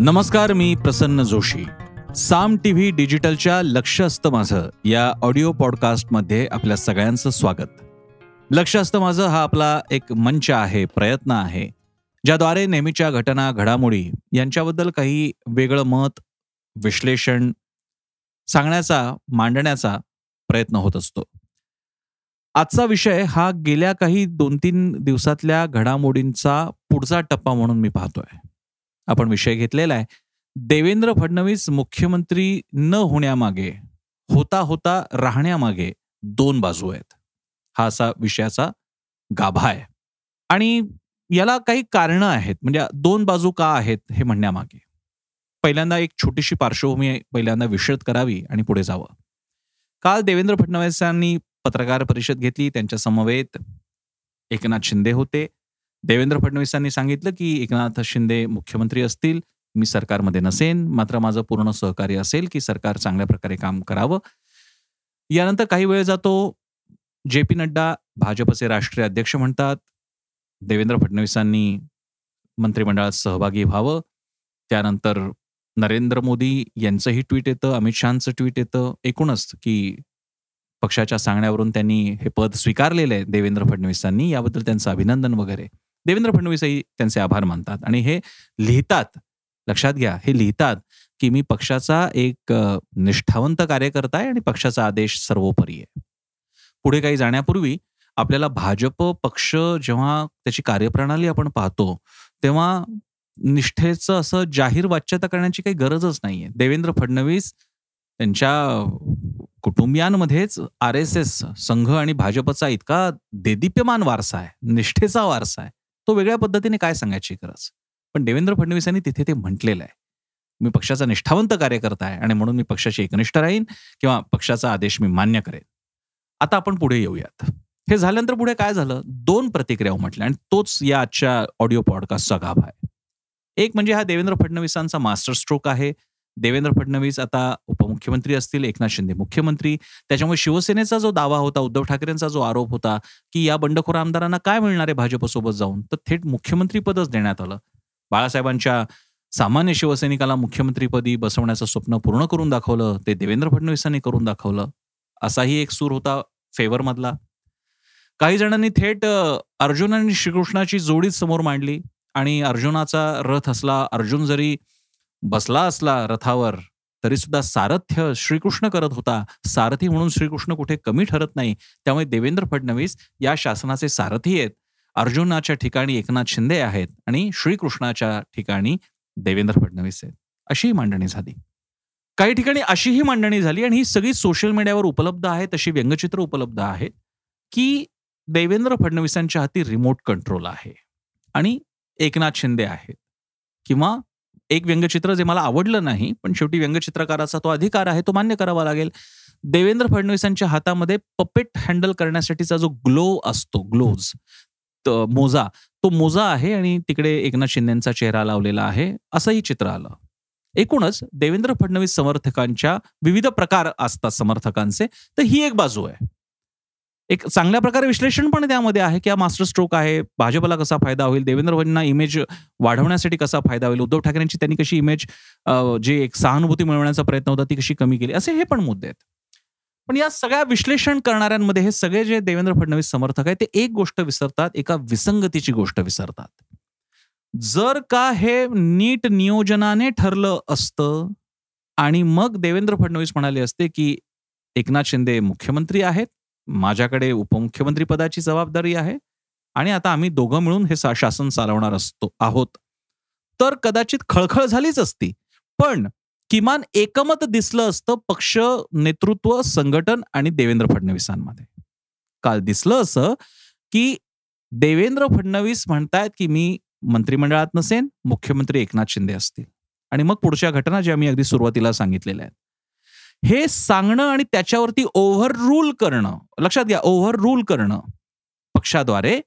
नमस्कार मी प्रसन्न जोशी. साम टीव्ही डिजिटलच्या लक्ष असतं माझं या ऑडिओ पॉडकास्टमध्ये आपल्या सगळ्यांचं स्वागत. लक्ष असतं माझं हा आपला एक मंच आहे प्रयत्न आहे ज्याद्वारे नेहमीच्या घटना घडामोडी यांच्याबद्दल काही वेगळं मत विश्लेषण सांगण्याचा मांडण्याचा प्रयत्न होत असतो. आजचा विषय हा गेल्या काही दोन तीन दिवसातल्या घडामोडींचा पुढचा टप्पा म्हणून मी पाहतोय. आपण विषय घेतलेला आहे. देवेंद्र फडणवीस मुख्यमंत्री न होण्यामागे होता होता राहण्यामागे दोन बाजू आहेत. हा असा विषयाचा गाभा आहे. आणि याला काही कारणं आहेत म्हणजे दोन बाजू का आहेत हे म्हणण्यामागे. पहिल्यांदा एक छोटीशी पार्श्वभूमी पहिल्यांदा विशद करावी आणि पुढे जावं. काल देवेंद्र फडणवीसांनी पत्रकार परिषद घेतली त्यांच्या समवेत एकनाथ शिंदे होते. देवेंद्र फडणवीसांनी सांगितलं की एकनाथ शिंदे मुख्यमंत्री असतील मी सरकारमध्ये नसेन मात्र माझं पूर्ण सहकार्य असेल की सरकार चांगल्या प्रकारे काम करावं. यानंतर काही वेळ जातो जे पी नड्डा भाजपचे राष्ट्रीय अध्यक्ष म्हणतात देवेंद्र फडणवीसांनी मंत्रिमंडळात सहभागी व्हावं. त्यानंतर नरेंद्र मोदी यांचंही ट्विट येतं अमित शहाचं ट्विट येतं. एकूणच की पक्षाच्या सांगण्यावरून त्यांनी हे पद स्वीकारलेलं आहे देवेंद्र फडणवीसांनी याबद्दल त्यांचं अभिनंदन वगैरे. देवेंद्र फडणवीसही त्यांचे आभार मानतात. आणि हे लिहितात लक्षात घ्या हे लिहितात की मी पक्षाचा एक निष्ठावंत कार्यकर्ता आहे आणि पक्षाचा आदेश सर्वोपरी आहे. पुढे काही जाण्यापूर्वी आपल्याला भाजप पक्ष जेव्हा त्याची कार्यप्रणाली आपण पाहतो तेव्हा निष्ठेचं असं जाहीर वाच्यता करण्याची काही गरजच नाहीये. देवेंद्र फडणवीस त्यांच्या कुटुंबियांमध्येच आर एस एस संघ आणि भाजपचा इतका देदीप्यमान वारसा आहे निष्ठेचा वारसा आहे. तो वेगळ्या पद्धतीने काय सांगायची गरज? पण देवेंद्र फडणवीस यांनी तिथे ते म्हटलेलं आहे. मी पक्षाचा निष्ठावंत कार्यकर्ता आहे आणि म्हणून मी पक्षाशी एकनिष्ठ राहीन किंवा पक्षाचा आदेश मी मान्य करेन. आता आपण पुढे येऊयात. हे झाल्यानंतर पुढे काय झालं? दोन प्रतिक्रिया उमटल्या आणि तोच या आजच्या ऑडिओ पॉडकास्टचा गाभा आहे. एक म्हणजे हा देवेंद्र फडणवीसांचा मास्टर स्ट्रोक आहे. देवेंद्र फडणवीस आता उपमुख्यमंत्री असतील एकनाथ शिंदे मुख्यमंत्री. त्याच्यामुळे शिवसेनेचा जो दावा होता उद्धव ठाकरेंचा जो आरोप होता की या बंडखोर आमदारांना काय मिळणार आहे भाजपसोबत जाऊन? तर थेट मुख्यमंत्री पदच देण्यात आलं. बाळासाहेबांच्या सामान्य शिवसैनिकाला मुख्यमंत्रीपदी बसवण्याचं स्वप्न पूर्ण करून दाखवलं ते देवेंद्र फडणवीसांनी करून दाखवलं असाही एक सूर होता फेवर मधला काही जणांनी थेट अर्जुन आणि श्रीकृष्णाची जोडीच समोर मांडली आणि अर्जुनाचा रथ असला अर्जुन जरी बसला असला रथावर तरी सुद्धा सारथ्य श्रीकृष्ण करत होता. सारथी म्हणून श्रीकृष्ण कुठे कमी ठरत नाही. त्यामुळे देवेंद्र फडणवीस या शासनाचे सारथी आहेत. अर्जुनाच्या ठिकाणी एकनाथ शिंदे आहेत आणि श्रीकृष्णाच्या ठिकाणी देवेंद्र फडणवीस आहेत. अशी मांडणी झाली. काही ठिकाणी अशीही मांडणी झाली आणि ही सगळी सोशल मीडियावर उपलब्ध आहेत अशी व्यंगचित्र उपलब्ध आहेत की देवेंद्र फडणवीसांच्या हाती रिमोट कंट्रोल आहे आणि एकनाथ शिंदे आहेत किंवा एक व्यंगचित्र जे मला आवडलं नाही पण शेवटी व्यंगचित्रकाराचा तो अधिकार आहे तो मान्य करावा लागेल. देवेंद्र फडणवीसांच्या हातामध्ये पपेट हँडल करण्यासाठीचा जो ग्लो असतो ग्लोज मोजा तो मोजा आहे आणि तिकडे एकनाथ शिंदेचा चेहरा लावलेला आहे असंही चित्र आलं. एकूणच देवेंद्र फडणवीस समर्थकांच्या विविध प्रकार असतात समर्थकांचे तर ही एक बाजू आहे. एक चांगल्या प्रकारे विश्लेषण पण त्यामध्ये आहे की हा मास्टर स्ट्रोक आहे भाजपला कसा फायदा होईल देवेंद्र फडणवीसांना इमेज वाढवण्यासाठी कसा फायदा होईल उद्धव ठाकरेंची त्यांनी कशी इमेज जे एक सहानुभूती मिळवण्याचा प्रयत्न होता ती कशी कमी केली असे हे पण मुद्दे आहेत. पण या सगळ्या विश्लेषण करणाऱ्यांमध्ये हे सगळे जे देवेंद्र फडणवीस समर्थक आहेत ते एक गोष्ट विसरतात एका विसंगतीची गोष्ट विसरतात. जर का हे नीट नियोजनाने ठरलं असतं आणि मग देवेंद्र फडणवीस म्हणाले असते की एकनाथ शिंदे मुख्यमंत्री आहेत माझ्याकडे उपमुख्यमंत्री पदाची जबाबदारी आहे आणि आता आम्ही दोघं मिळून हे शासन चालवणार असतो आहोत. तर कदाचित खळखळ झालीच असती पण किमान एकमत दिसलं असतं पक्ष नेतृत्व संघटन आणि देवेंद्र फडणवीसांमध्ये. काल दिसलं असं की देवेंद्र फडणवीस म्हणतायत की मी मंत्रिमंडळात नसेन मुख्यमंत्री एकनाथ शिंदे असतील. आणि मग पुढच्या घटना ज्या मी अगदी सुरुवातीला सांगितलेल्या आहेत. हे सांगणं आणि त्याच्यावरती ओव्हर रूल करणं. लक्षात घ्या ओव्हर रूल करणं पक्षाद्वारे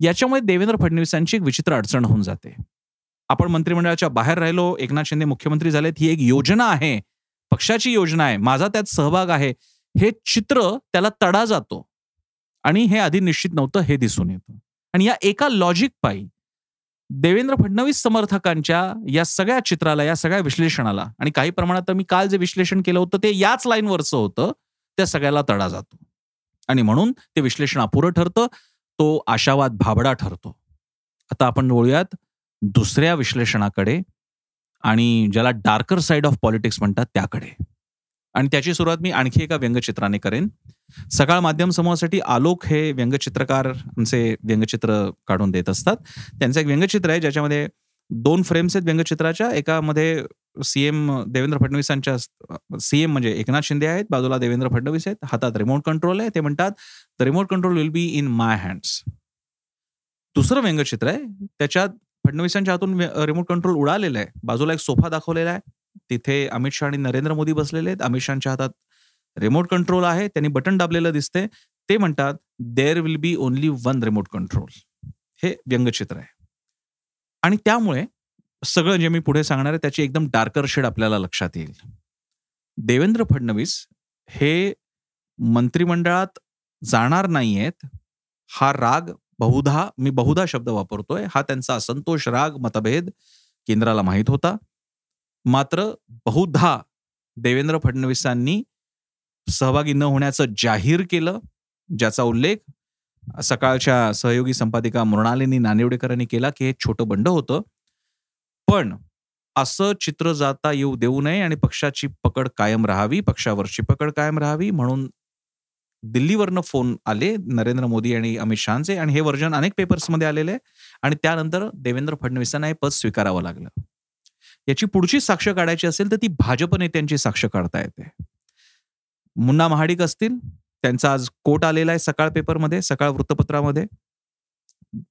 याच्यामुळे देवेंद्र फडणवीसांची एक विचित्र अडचण होऊन जाते. आपण मंत्रिमंडळाच्या बाहेर राहिलो एकनाथ शिंदे मुख्यमंत्री झालेत ही एक योजना आहे. पक्षाची योजना आहे माझा त्यात सहभाग आहे. हे चित्र त्याला तडा जातो आणि हे आधी निश्चित नव्हतं हे दिसून येतं. आणि या एका लॉजिक पायी देवेंद्र फडणवीस समर्थकांच्या या सगळ्या चित्राला या सगळ्या विश्लेषणाला आणि काही प्रमाणात मी काल जे विश्लेषण केलं होतं ते याच लाईनवरचं होतं त्या सगळ्याला तडा जातो. आणि म्हणून ते विश्लेषण अपुरं ठरतं तो आशावाद भाबडा ठरतो. आता आपण बोलूयात दुसऱ्या विश्लेषणाकडे आणि ज्याला डार्कर साईड ऑफ पॉलिटिक्स म्हणतात त्याकडे. आणि त्याची सुरुवात मी आणखी एका व्यंगचित्राने करेन. सकाळ माध्यम समूहासाठी आलोक हे व्यंगचित्रकार आमचे व्यंगचित्र काढून देत असतात. त्यांचं एक व्यंगचित्र आहे ज्याच्यामध्ये दोन फ्रेम्स आहेत व्यंगचित्राच्या. एकामध्ये सीएम देवेंद्र फडणवीसांच्या सीएम म्हणजे एकनाथ शिंदे आहेत बाजूला देवेंद्र फडणवीस आहेत. हातात रिमोट कंट्रोल आहे ते म्हणतात the remote control will be in my hands दुसरं व्यंगचित्र आहे त्याच्यात फडणवीसांच्या हातून रिमोट कंट्रोल उडालेलं आहे. बाजूला एक सोफा दाखवलेला आहे. तिथे अमित शहा आणि नरेंद्र मोदी बसलेले आहेत. अमित शहाच्या हातात रिमोट कंट्रोल आहे. त्यांनी बटन दाबलेलं दिसते ते म्हणतात there will be only one remote control हे व्यंगचित्र आहे. आणि त्यामुळे सगळं जे मी पुढे सांगणार आहे त्याची एकदम डार्कर शेड आपल्याला लक्षात येईल. देवेंद्र फडणवीस हे मंत्रिमंडळात जाणार नाहीयेत. हा राग बहुधा मी बहुधा शब्द वापरतोय. हा त्यांचा असंतोष राग मतभेद केंद्राला माहीत होता. मात्र बहुधा देवेंद्र फडणवीसांनी सहभागी न होण्याचं जाहीर केलं ज्याचा उल्लेख सकाळच्या सहयोगी संपादिका मृणालिनी नानिवडेकरांनी केला की हे छोटं बंड होतं. पण असं चित्र जाता येऊ देऊ नये आणि पक्षाची पकड कायम राहावी पक्षावरची पकड कायम राहावी म्हणून दिल्लीवरनं फोन आले नरेंद्र मोदी आणि अमित शहाचे आणि हे वर्जन अनेक पेपर्समध्ये आलेले आणि त्यानंतर देवेंद्र फडणवीसांना हे पद स्वीकारावं लागलं. याची पुढची साक्ष काढायची असेल तर ती भाजप नेत्यांची साक्ष काढता येते. मुन्ना महाडिक असतील त्यांचा आज कोट आलेला आहे सकाळ पेपरमध्ये सकाळ वृत्तपत्रामध्ये.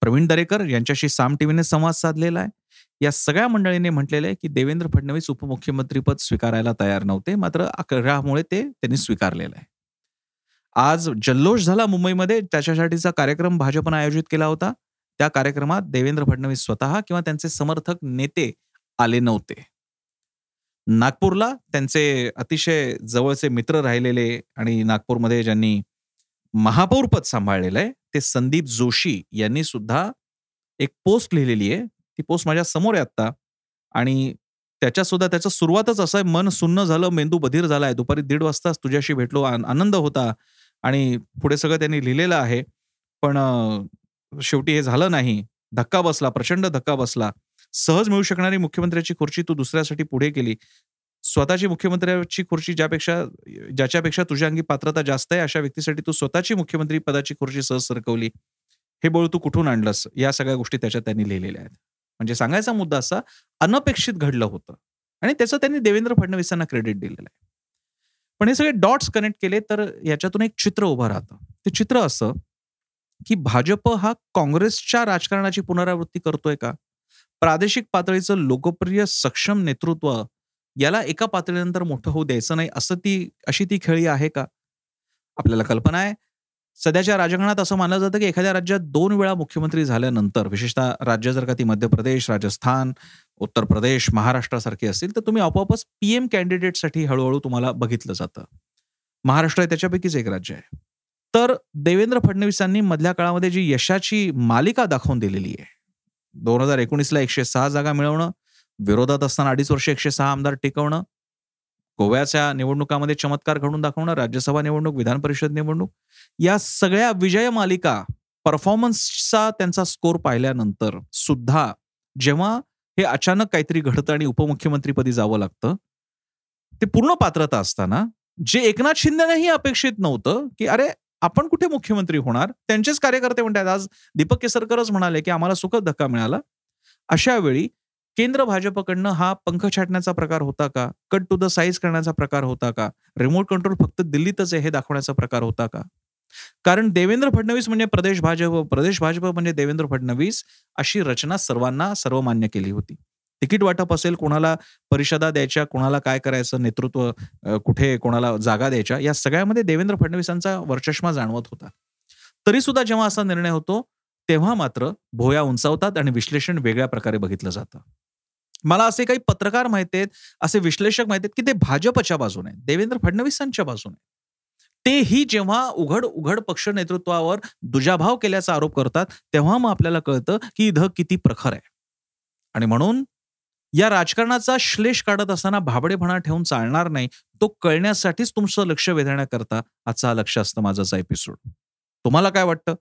प्रवीण दरेकर यांच्याशी साम टीव्हीने संवाद साधलेला आहे. या सगळ्या मंडळीने म्हटलेलं आहे की देवेंद्र फडणवीस उपमुख्यमंत्रीपद स्वीकारायला तयार नव्हते मात्र आग्रहामुळे ते त्यांनी स्वीकारलेलं आहे. आज जल्लोष झाला मुंबईमध्ये त्याच्यासाठीचा कार्यक्रम भाजपनं आयोजित केला होता. त्या कार्यक्रमात देवेंद्र फडणवीस स्वतः किंवा त्यांचे समर्थक नेते आले नव्हते. नागपूरला त्यांचे अतिशय जवळचे मित्र राहिलेले आणि नागपूरमध्ये ज्यांनी महापौर पद सांभाळलेलं आहे ते संदीप जोशी यांनी सुद्धा एक पोस्ट लिहिलेली आहे. ती पोस्ट माझ्यासमोर आहे आत्ता आणि त्याच्या सुद्धा त्याचं सुरुवातच असं आहे मन सुन्न झालं मेंदू बधीर झालाय दुपारी दीड वाजताच तुझ्याशी भेटलो आनंद होता आणि पुढे सगळं त्यांनी लिहिलेलं आहे. पण शेवटी हे झालं नाही. धक्का बसला प्रचंड धक्का बसला. सहज मिळू शकणारी मुख्यमंत्र्याची खुर्ची तू दुसऱ्यासाठी पुढे केली. स्वतःची मुख्यमंत्र्याची खुर्ची ज्यापेक्षा ज्याच्यापेक्षा तुझ्या अंगी पात्रता जास्त आहे अशा व्यक्तीसाठी तू स्वतःची मुख्यमंत्री पदाची खुर्ची सहज सरकवली. हे बळ तू कुठून आणलंस? या सगळ्या गोष्टी त्याच्यात त्यांनी लिहिलेल्या आहेत. म्हणजे सांगायचा मुद्दा असा अनपेक्षित घडलं होतं. आणि त्याचं त्यांनी देवेंद्र फडणवीसांना क्रेडिट दिलेलं आहे. पण हे सगळे डॉट्स कनेक्ट केले तर याच्यातून एक चित्र उभं राहतं. ते चित्र असं की भाजप हा काँग्रेसच्या राजकारणाची पुनरावृत्ती करतोय का? प्रादेशिक पातळीचं लोकप्रिय सक्षम नेतृत्व याला एका पातळीनंतर मोठं होऊ द्यायचं नाही असं ती अशी ती खेळी आहे का? आपल्याला कल्पना आहे. सध्याच्या राजकारणात असं मानलं जातं की एखाद्या राज्यात दोन वेळा मुख्यमंत्री झाल्यानंतर विशेषतः राज्य जर का ती मध्य प्रदेश राजस्थान उत्तर प्रदेश महाराष्ट्रासारखी असतील तर तुम्ही आपोआपच पीएम कॅन्डिडेटसाठी हळूहळू तुम्हाला बघितलं जातं. महाराष्ट्र हे त्याच्यापैकीच एक राज्य आहे. तर देवेंद्र फडणवीसांनी मधल्या काळामध्ये जी यशाची मालिका दाखवून दिलेली आहे दोन हजार एकोणीसला एकशे सहा जागा मिळवणं विरोधात असताना अडीच वर्ष एकशे सहा आमदार टिकवणं गोव्याच्या निवडणुकामध्ये चमत्कार घडून दाखवणं राज्यसभा निवडणूक विधान परिषद निवडणूक या सगळ्या विजय मालिका परफॉर्मन्सचा त्यांचा स्कोर पाहिल्यानंतर सुद्धा जेव्हा हे अचानक काहीतरी घडतं आणि उपमुख्यमंत्रीपदी जावं लागतं ते पूर्ण पात्रता असताना जे एकनाथ शिंदेनेही अपेक्षित नव्हतं की अरे आपण कुठे मुख्यमंत्री होणार? त्यांचेच कार्यकर्ते म्हणतात आज दीपक केसरकरच म्हणाले की आम्हाला सुखद धक्का मिळाला. अशा वेळी केंद्र भाजपकडनं हा पंख छाटण्याचा प्रकार होता का? कट टू द साईज करण्याचा प्रकार होता का? रिमोट कंट्रोल फक्त दिल्लीतच आहे हे दाखवण्याचा प्रकार होता का? कारण देवेंद्र फडणवीस म्हणजे प्रदेश भाजप प्रदेश भाजप म्हणजे देवेंद्र फडणवीस अशी रचना सर्वांना सर्वमान्य केली होती. तिकीट वाटप असेल कोणाला परिषदा द्यायच्या कोणाला काय करायचं नेतृत्व कुठे कोणाला जागा द्यायच्या या सगळ्यामध्ये देवेंद्र फडणवीसांचा वर्चष्मा जाणवत होता. तरी सुद्धा जेव्हा असा निर्णय होतो तेव्हा मात्र भोया उंचावतात आणि विश्लेषण वेगळ्या प्रकारे बघितलं जातं. मला असे काही पत्रकार माहिती आहेत असे विश्लेषक माहिती आहेत की ते भाजपच्या बाजूने देवेंद्र फडणवीसांच्या बाजूने तेही जेव्हा उघड उघड पक्ष नेतृत्वावर दुजाभाव केल्याचा आरोप करतात तेव्हा मग आपल्याला कळतं की इथं किती प्रखर आहे. आणि म्हणून या राजकारणाचा श्लेष काढत असताना भाबडेपणा ठेवून चालणार नाही तो कळण्यासाठीच तुमचं लक्ष वेधण्याकरता आजचा हा लक्ष असतं माझाचा एपिसोड तुम्हाला काय वाटतं?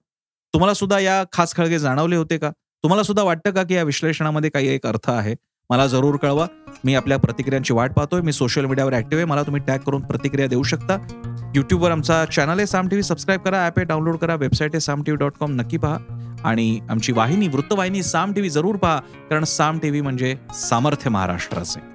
तुम्हाला सुद्धा या खास खळगे जाणवले होते का? तुम्हाला सुद्धा वाटतं का की या विश्लेषणामध्ये काही एक अर्थ आहे? मला जरूर कळवा. मी आपल्या प्रतिक्रियांची वाट पाहतोय. मी सोशल मीडियावर ऍक्टिव्ह आहे. मला तुम्ही टॅग करून प्रतिक्रिया देऊ शकता. युट्यूबवर आमचा चॅनल आहे. साम टीव्ही सबस्क्राईब करा. ॲप आहे. डाउनलोड करा. वेबसाईट आहे. साम टीव्ही डॉट कॉम नक्की पहा. आणि आमची वाहिनी वृत्तवाहिनी साम टीव्ही जरूर पहा कारण साम टीव्ही म्हणजे सामर्थ्य महाराष्ट्राचे.